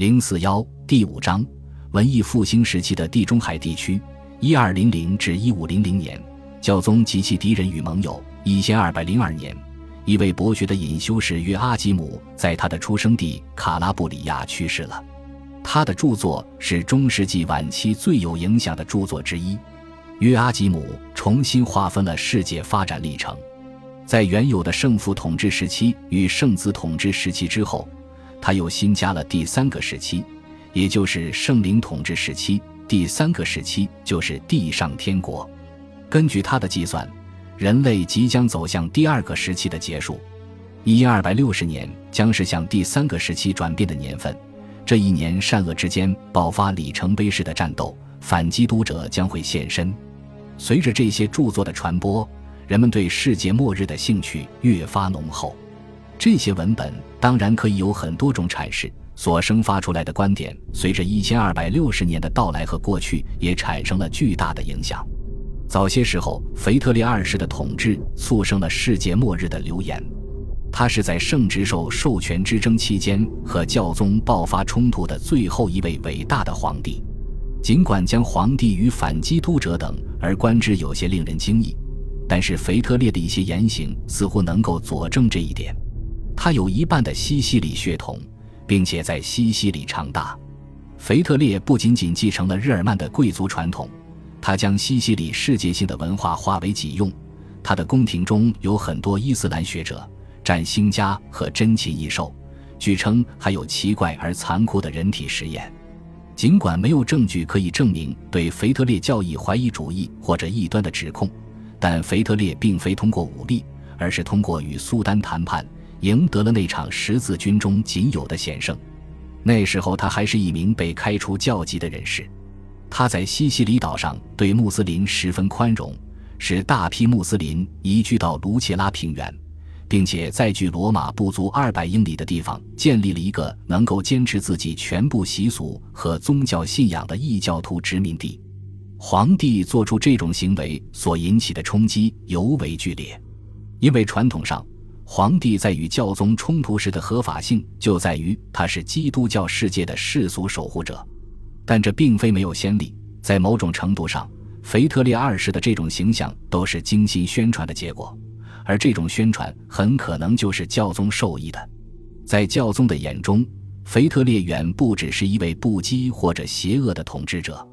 零四幺第五章，文艺复兴时期的地中海地区，一二零零至一五零零年，教宗及其敌人与盟友。一千二百零二年，一位博学的隐修士约阿吉姆在他的出生地卡拉布里亚去世了。他的著作是中世纪晚期最有影响的著作之一。约阿吉姆重新划分了世界发展历程，在原有的圣父统治时期与圣子统治时期之后，他又新加了第三个时期，也就是圣灵统治时期。第三个时期就是地上天国。根据他的计算，人类即将走向第二个时期的结束。一二百六十年将是向第三个时期转变的年份。这一年，善恶之间爆发里程碑式的战斗，反基督者将会现身。随着这些著作的传播，人们对世界末日的兴趣越发浓厚。这些文本当然可以有很多种阐释，所生发出来的观点，随着一千二百六十年的到来和过去，也产生了巨大的影响。早些时候，腓特烈二世的统治促生了世界末日的流言。他是在圣职授授权之争期间和教宗爆发冲突的最后一位伟大的皇帝。尽管将皇帝与反基督者等而观之有些令人惊异，但是腓特烈的一些言行似乎能够佐证这一点。他有一半的西西里血统，并且在西西里长大。腓特烈不仅仅继承了日耳曼的贵族传统，他将西西里世界性的文化化为己用。他的宫廷中有很多伊斯兰学者、占星家和珍禽异兽，据称还有奇怪而残酷的人体实验。尽管没有证据可以证明对腓特烈教义怀疑主义或者异端的指控，但腓特烈并非通过武力，而是通过与苏丹谈判，赢得了那场十字军中仅有的险胜。那时候他还是一名被开除教籍的人士。他在西西里岛上对穆斯林十分宽容，使大批穆斯林移居到卢切拉平原。并且在距罗马不足二百英里的地方建立了一个能够坚持自己全部习俗和宗教信仰的异教徒殖民地。皇帝做出这种行为所引起的冲击尤为剧烈，因为传统上，皇帝在与教宗冲突时的合法性就在于他是基督教世界的世俗守护者。但这并非没有先例，在某种程度上，腓特烈二世的这种形象都是精心宣传的结果。而这种宣传很可能就是教宗授意的，在教宗的眼中，腓特烈远不只是一位不羁或者邪恶的统治者。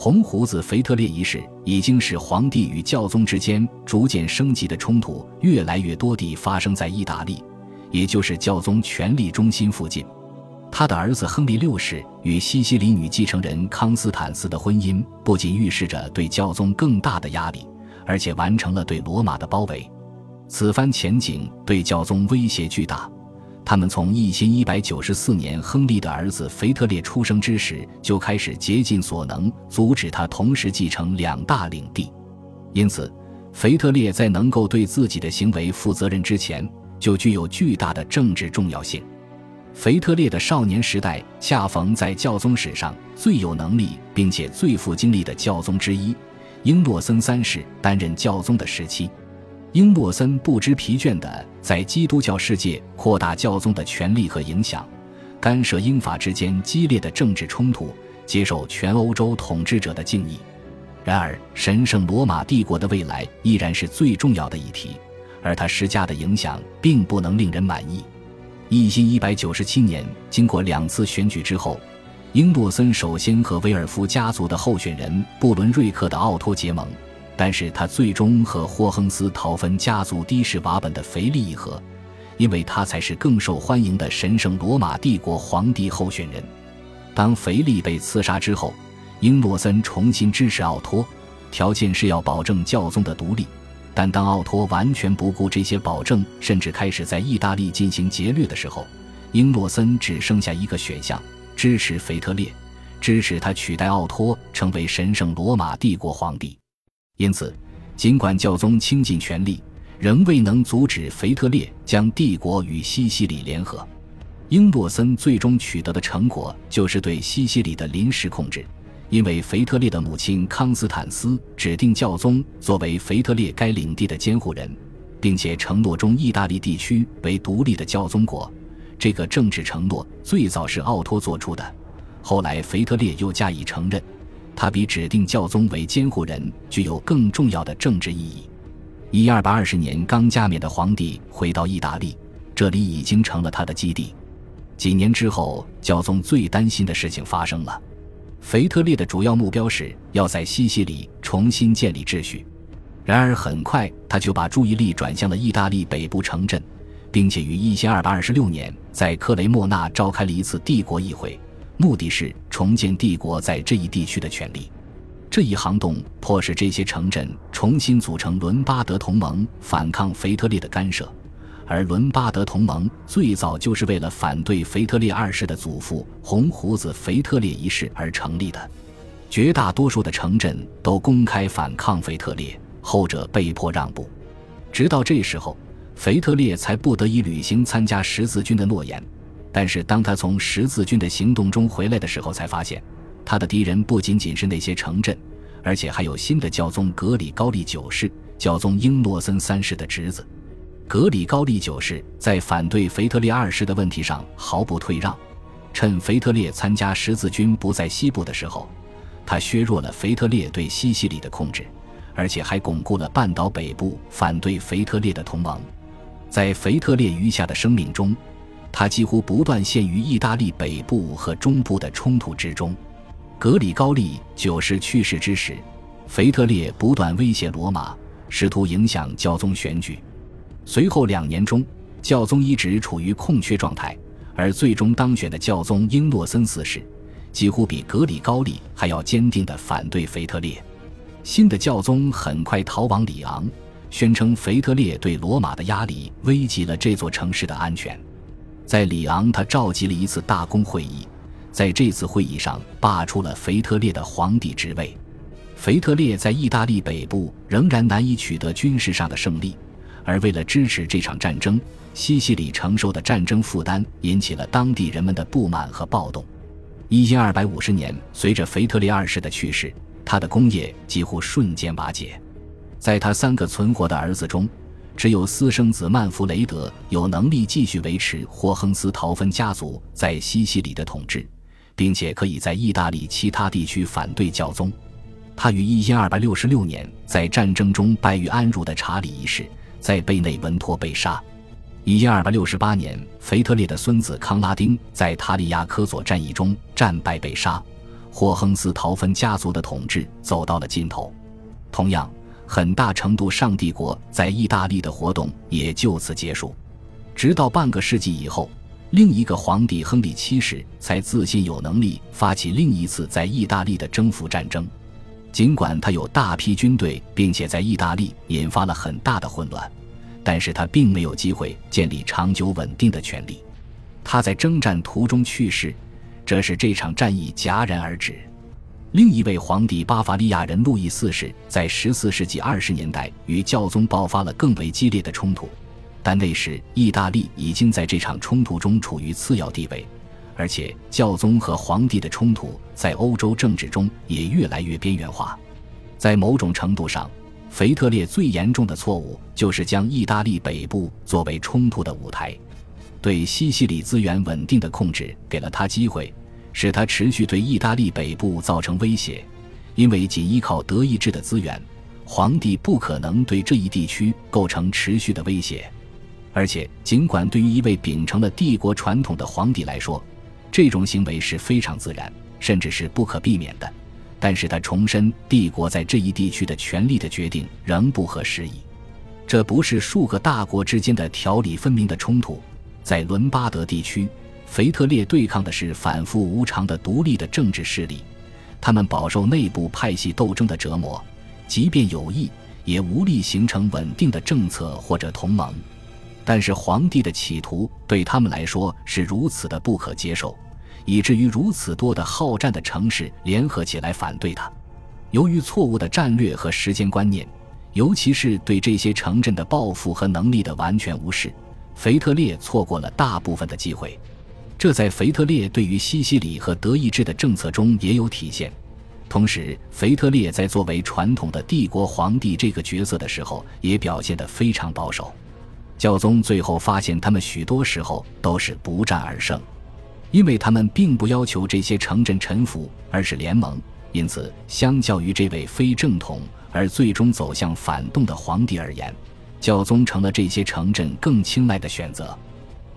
红胡子腓特烈一世已经使皇帝与教宗之间逐渐升级的冲突越来越多地发生在意大利，也就是教宗权力中心附近。他的儿子亨利六世与西西里女继承人康斯坦斯的婚姻，不仅预示着对教宗更大的压力，而且完成了对罗马的包围。此番前景对教宗威胁巨大，他们从一千一百九十四年亨利的儿子腓特烈出生之时就开始竭尽所能阻止他同时继承两大领地，因此，腓特烈在能够对自己的行为负责任之前，就具有巨大的政治重要性。腓特烈的少年时代恰逢在教宗史上最有能力并且最富经历的教宗之一英诺森三世担任教宗的时期。英诺森不知疲倦地在基督教世界扩大教宗的权力和影响，干涉英法之间激烈的政治冲突，接受全欧洲统治者的敬意。然而，神圣罗马帝国的未来依然是最重要的议题，而他施加的影响并不能令人满意。一千一百九十七年，经过两次选举之后，英诺森首先和威尔夫家族的候选人布伦瑞克的奥托结盟。但是他最终和霍亨斯讨分家族的士瓦本的腓力议和，因为他才是更受欢迎的神圣罗马帝国皇帝候选人。当腓力被刺杀之后，英诺森重新支持奥托，条件是要保证教宗的独立。但当奥托完全不顾这些保证，甚至开始在意大利进行劫掠的时候，英诺森只剩下一个选项：支持腓特烈，支持他取代奥托成为神圣罗马帝国皇帝。因此，尽管教宗倾尽全力，仍未能阻止腓特烈将帝国与西西里联合。英诺森最终取得的成果就是对西西里的临时控制，因为腓特烈的母亲康斯坦斯指定教宗作为腓特烈该领地的监护人，并且承诺中意大利地区为独立的教宗国，这个政治承诺最早是奥托做出的，后来腓特烈又加以承认。他比指定教宗为监护人具有更重要的政治意义。一二百二十年刚加冕的皇帝回到意大利，这里已经成了他的基地。几年之后，教宗最担心的事情发生了。腓特烈的主要目标是要在西西里重新建立秩序，然而很快他就把注意力转向了意大利北部城镇，并且于一千二百二十六年在克雷莫纳召开了一次帝国议会。目的是重建帝国在这一地区的权利。这一行动迫使这些城镇重新组成伦巴德同盟，反抗腓特烈的干涉。而伦巴德同盟最早就是为了反对腓特烈二世的祖父红胡子腓特烈一世而成立的。绝大多数的城镇都公开反抗腓特烈，后者被迫让步。直到这时候，腓特烈才不得已履行参加十字军的诺言。但是，当他从十字军的行动中回来的时候，才发现，他的敌人不仅仅是那些城镇，而且还有新的教宗格里高利九世，教宗英诺森三世的侄子。格里高利九世在反对腓特烈二世的问题上毫不退让，趁腓特烈参加十字军不在西部的时候，他削弱了腓特烈对西西里的控制，而且还巩固了半岛北部反对腓特烈的同盟。在腓特烈余下的生命中。他几乎不断陷于意大利北部和中部的冲突之中。格里高利九世去世之时，腓特烈不断威胁罗马，试图影响教宗选举。随后两年中，教宗一直处于空缺状态，而最终当选的教宗英诺森四世几乎比格里高利还要坚定地反对腓特烈。新的教宗很快逃往里昂，宣称腓特烈对罗马的压力危及了这座城市的安全。在里昂，他召集了一次大公会议，在这次会议上罢黜了腓特烈的皇帝职位。腓特烈在意大利北部仍然难以取得军事上的胜利，而为了支持这场战争，西西里承受的战争负担引起了当地人们的不满和暴动。一千二百五十年，随着腓特烈二世的去世，他的功业几乎瞬间瓦解。在他三个存活的儿子中，只有私生子曼弗雷德有能力继续维持霍亨斯陶芬家族在西西里的统治，并且可以在意大利其他地区反对教宗。他于一千二百六十六年在战争中败于安茹的查理一世，在贝内文托被杀。一千二百六十八年，腓特烈的孙子康拉丁在塔里亚科佐战役中战败被杀，霍亨斯陶芬家族的统治走到了尽头。同样。很大程度上，帝国在意大利的活动也就此结束。直到半个世纪以后，另一个皇帝亨利七世才自信有能力发起另一次在意大利的征服战争。尽管他有大批军队，并且在意大利引发了很大的混乱，但是他并没有机会建立长久稳定的权利。他在征战途中去世，这使这场战役戛然而止。另一位皇帝巴伐利亚人路易四世在十四世纪二十年代与教宗爆发了更为激烈的冲突，但那时意大利已经在这场冲突中处于次要地位，而且教宗和皇帝的冲突在欧洲政治中也越来越边缘化。在某种程度上，腓特烈最严重的错误就是将意大利北部作为冲突的舞台，对西西里资源稳定的控制给了他机会。使他持续对意大利北部造成威胁，因为仅依靠德意志的资源，皇帝不可能对这一地区构成持续的威胁。而且，尽管对于一位秉承了帝国传统的皇帝来说，这种行为是非常自然，甚至是不可避免的，但是他重申帝国在这一地区的权力的决定仍不合时宜。这不是数个大国之间的条理分明的冲突，在伦巴德地区。腓特烈对抗的是反复无常的独立的政治势力，他们饱受内部派系斗争的折磨，即便有意，也无力形成稳定的政策或者同盟。但是皇帝的企图对他们来说是如此的不可接受，以至于如此多的好战的城市联合起来反对他。由于错误的战略和时间观念，尤其是对这些城镇的报复和能力的完全无视，腓特烈错过了大部分的机会。这在腓特烈对于西西里和德意志的政策中也有体现。同时，腓特烈在作为传统的帝国皇帝这个角色的时候，也表现得非常保守。教宗最后发现，他们许多时候都是不战而胜，因为他们并不要求这些城镇臣服，而是联盟。因此，相较于这位非正统而最终走向反动的皇帝而言，教宗成了这些城镇更青睐的选择。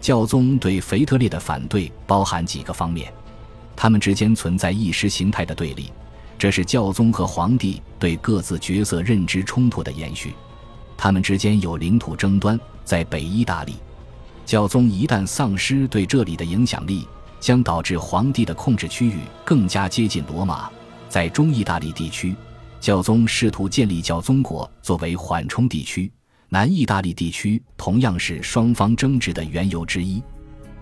教宗对腓特烈的反对包含几个方面：他们之间存在意识形态的对立，这是教宗和皇帝对各自角色认知冲突的延续；他们之间有领土争端，在北意大利，教宗一旦丧失对这里的影响力，将导致皇帝的控制区域更加接近罗马。在中意大利地区，教宗试图建立教宗国作为缓冲地区；南意大利地区同样是双方争执的缘由之一。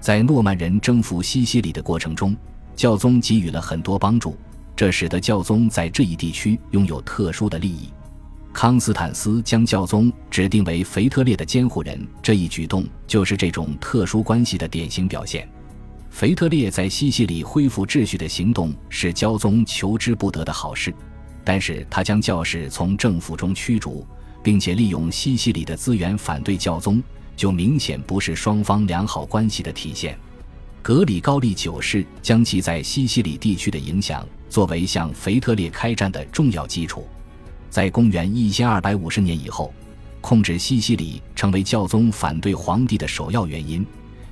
在诺曼人征服西西里的过程中，教宗给予了很多帮助，这使得教宗在这一地区拥有特殊的利益。康斯坦斯将教宗指定为腓特烈的监护人，这一举动就是这种特殊关系的典型表现。腓特烈在西西里恢复秩序的行动是教宗求之不得的好事，但是他将教士从政府中驱逐，并且利用西西里的资源反对教宗，就明显不是双方良好关系的体现。格里高利九世将其在西西里地区的影响作为向腓特烈开战的重要基础，在公元一千二百五十年以后，控制西西里成为教宗反对皇帝的首要原因。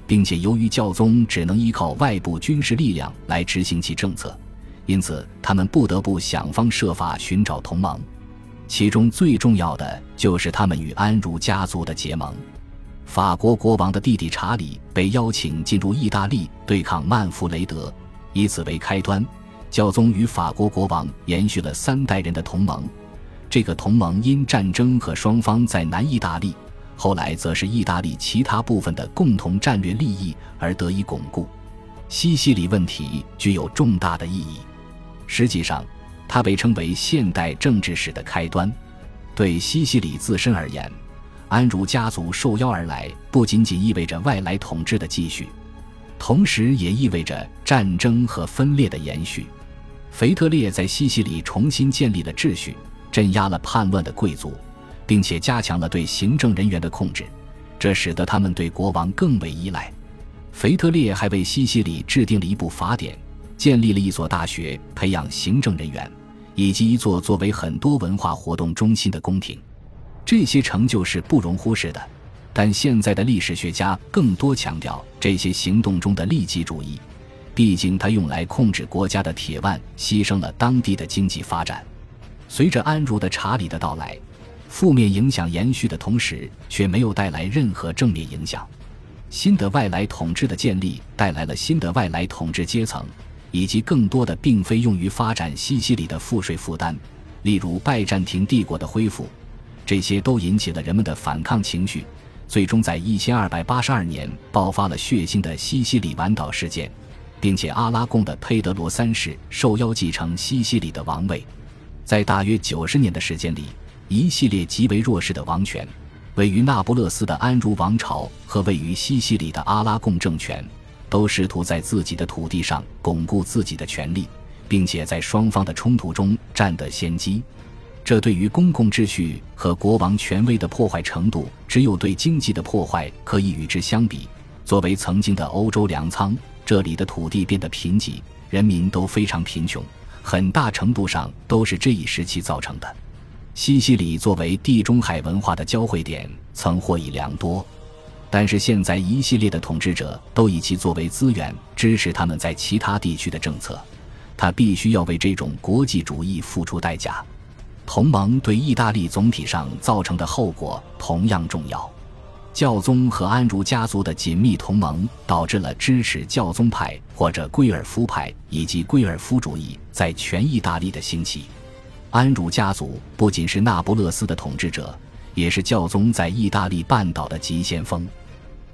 并且由于教宗只能依靠外部军事力量来执行其政策，因此他们不得不想方设法寻找同盟。其中最重要的就是他们与安茹家族的结盟。法国国王的弟弟查理被邀请进入意大利对抗曼弗雷德，以此为开端，教宗与法国国王延续了三代人的同盟。这个同盟因战争和双方在南意大利。后来则是意大利其他部分的共同战略利益而得以巩固。西西里问题具有重大的意义，实际上，它被称为现代政治史的开端。对西西里自身而言，安茹家族受邀而来，不仅仅意味着外来统治的继续，同时也意味着战争和分裂的延续。腓特烈在西西里重新建立了秩序，镇压了叛乱的贵族。并且加强了对行政人员的控制，这使得他们对国王更为依赖。腓特烈还为西西里制定了一部法典，建立了一所大学，培养行政人员，以及一座作为很多文化活动中心的宫廷。这些成就是不容忽视的。但现在的历史学家更多强调这些行动中的利己主义，毕竟他用来控制国家的铁腕牺牲了当地的经济发展。随着安茹的查理的到来。负面影响延续的同时，却没有带来任何正面影响。新的外来统治的建立带来了新的外来统治阶层，以及更多的并非用于发展西西里的赋税负担，例如拜占庭帝国的恢复。这些都引起了人们的反抗情绪，最终在一千二百八十二年爆发了血腥的西西里완岛事件，并且阿拉贡的佩德罗三世受邀继承西西里的王位。在大约九十年的时间里。一系列极为弱势的王权，位于那不勒斯的安茹王朝和位于西西里的阿拉贡政权，都试图在自己的土地上巩固自己的权利，并且在双方的冲突中占得先机。这对于公共秩序和国王权威的破坏程度，只有对经济的破坏可以与之相比。作为曾经的欧洲粮仓，这里的土地变得贫瘠，人民都非常贫穷，很大程度上都是这一时期造成的。西西里作为地中海文化的交汇点，曾获益良多，但是现在一系列的统治者都以其作为资源支持他们在其他地区的政策，他必须要为这种国际主义付出代价。同盟对意大利总体上造成的后果同样重要。教宗和安茹家族的紧密同盟导致了支持教宗派或者圭尔夫派以及圭尔夫主义在全意大利的兴起。安茹家族不仅是那不勒斯的统治者，也是教宗在意大利半岛的急先锋。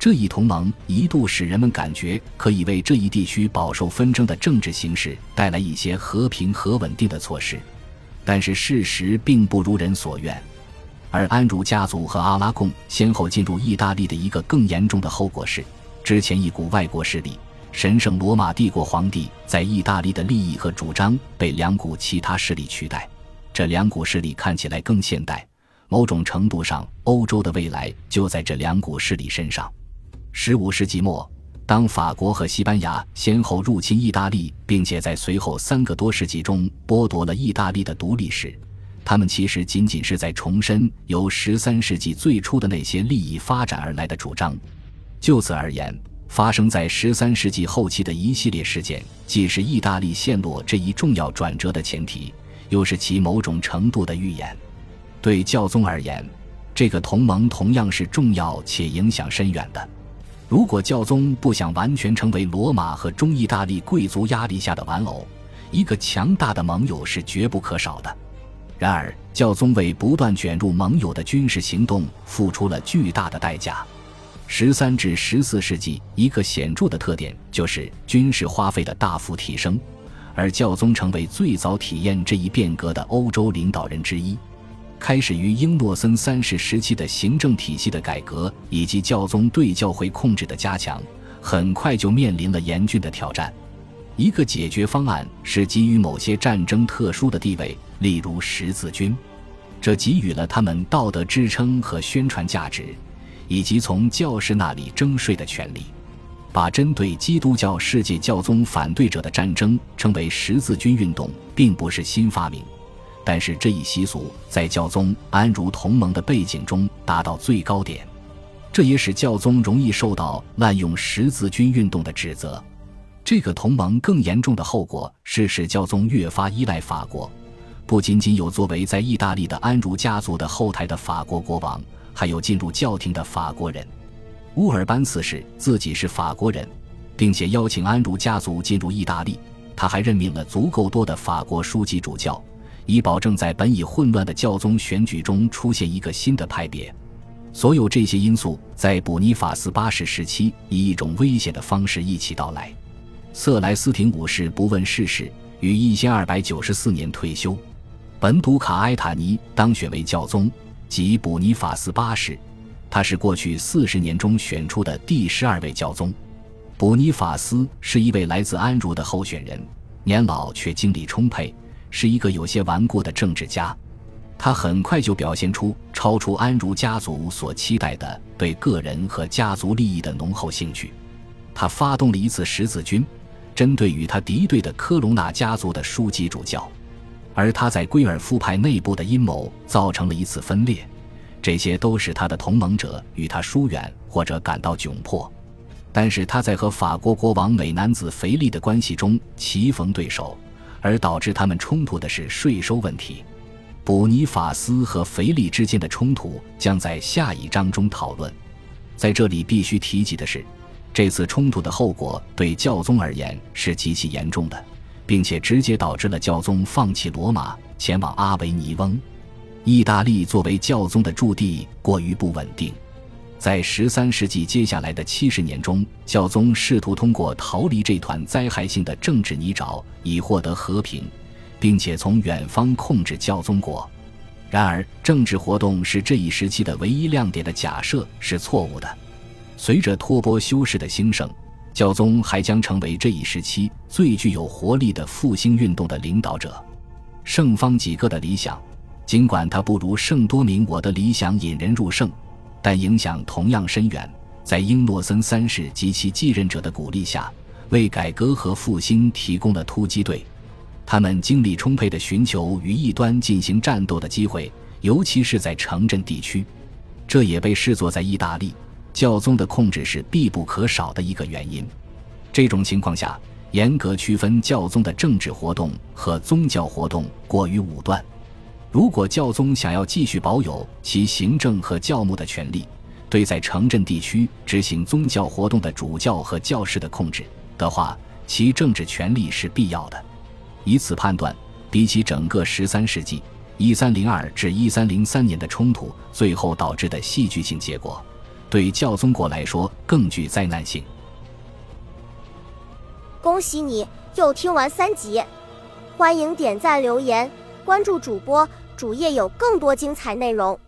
这一同盟一度使人们感觉可以为这一地区饱受纷争的政治形势带来一些和平和稳定的措施，但是事实并不如人所愿。而安茹家族和阿拉贡先后进入意大利的一个更严重的后果是，之前一股外国势力。神圣罗马帝国皇帝在意大利的利益和主张被两股其他势力取代。这两股势力看起来更现代，某种程度上，欧洲的未来就在这两股势力身上。十五世纪末，当法国和西班牙先后入侵意大利，并且在随后三个多世纪中剥夺了意大利的独立时，他们其实仅仅是在重申由十三世纪最初的那些利益发展而来的主张。就此而言，发生在十三世纪后期的一系列事件，既是意大利陷落这一重要转折的前提，又是其某种程度的预言。对教宗而言，这个同盟同样是重要且影响深远的。如果教宗不想完全成为罗马和中意大利贵族压力下的玩偶，一个强大的盟友是绝不可少的。然而，教宗为不断卷入盟友的军事行动付出了巨大的代价。十三至十四世纪一个显著的特点就是军事花费的大幅提升，而教宗成为最早体验这一变革的欧洲领导人之一。开始于英诺森三世时期的行政体系的改革以及教宗对教会控制的加强，很快就面临了严峻的挑战。一个解决方案是给予某些战争特殊的地位，例如十字军，这给予了他们道德支撑和宣传价值，以及从教士那里征税的权利。把针对基督教世界教宗反对者的战争称为十字军运动，并不是新发明，但是这一习俗在教宗安如同盟的背景中达到最高点，这也使教宗容易受到滥用十字军运动的指责。这个同盟更严重的后果是使教宗越发依赖法国，不仅仅有作为在意大利的安茹家族的后台的法国国王，还有进入教廷的法国人。乌尔班四世自己是法国人，并且邀请安茹家族进入意大利。他还任命了足够多的法国书记主教，以保证在本已混乱的教宗选举中出现一个新的派别。所有这些因素在补尼法斯八世时期以一种危险的方式一起到来。瑟莱斯廷五世不问世事，于一千二百九十四年退休。本笃卡埃塔尼当选为教宗，即补尼法斯八世。他是过去四十年中选出的第十二位教宗。补尼法斯是一位来自安茹的候选人，年老却精力充沛，是一个有些顽固的政治家。他很快就表现出超出安茹家族所期待的对个人和家族利益的浓厚兴趣。他发动了一次十字军。针对与他敌对的科隆纳家族的枢机主教，而他在圭尔夫派内部的阴谋造成了一次分裂，这些都使他的同盟者与他疏远或者感到窘迫。但是他在和法国国王美男子腓力的关系中棋逢对手，而导致他们冲突的是税收问题。卜尼法斯和腓力之间的冲突将在下一章中讨论。在这里必须提及的是。这次冲突的后果对教宗而言是极其严重的，并且直接导致了教宗放弃罗马，前往阿维尼翁。意大利作为教宗的驻地过于不稳定，在十三世纪接下来的七十年中，教宗试图通过逃离这团灾害性的政治泥沼以获得和平，并且从远方控制教宗国。然而，政治活动是这一时期的唯一亮点的假设是错误的。随着托钵修士的兴盛，教宗还将成为这一时期最具有活力的复兴运动的领导者。圣方几个的理想，尽管他不如圣多明我的理想引人入胜，但影响同样深远。在英诺森三世及其继任者的鼓励下，为改革和复兴提供了突击队。他们精力充沛地寻求与异端进行战斗的机会，尤其是在城镇地区。这也被视作在意大利。教宗的控制是必不可少的一个原因。这种情况下，严格区分教宗的政治活动和宗教活动过于武断。如果教宗想要继续保有其行政和教牧的权利，对在城镇地区执行宗教活动的主教和教士的控制的话，其政治权利是必要的。以此判断，比起整个十三世纪一三零二至一三零三年的冲突最后导致的戏剧性结果。对教宗国来说更具灾难性。恭喜你又听完三集，欢迎点赞、留言、关注主播，主页有更多精彩内容。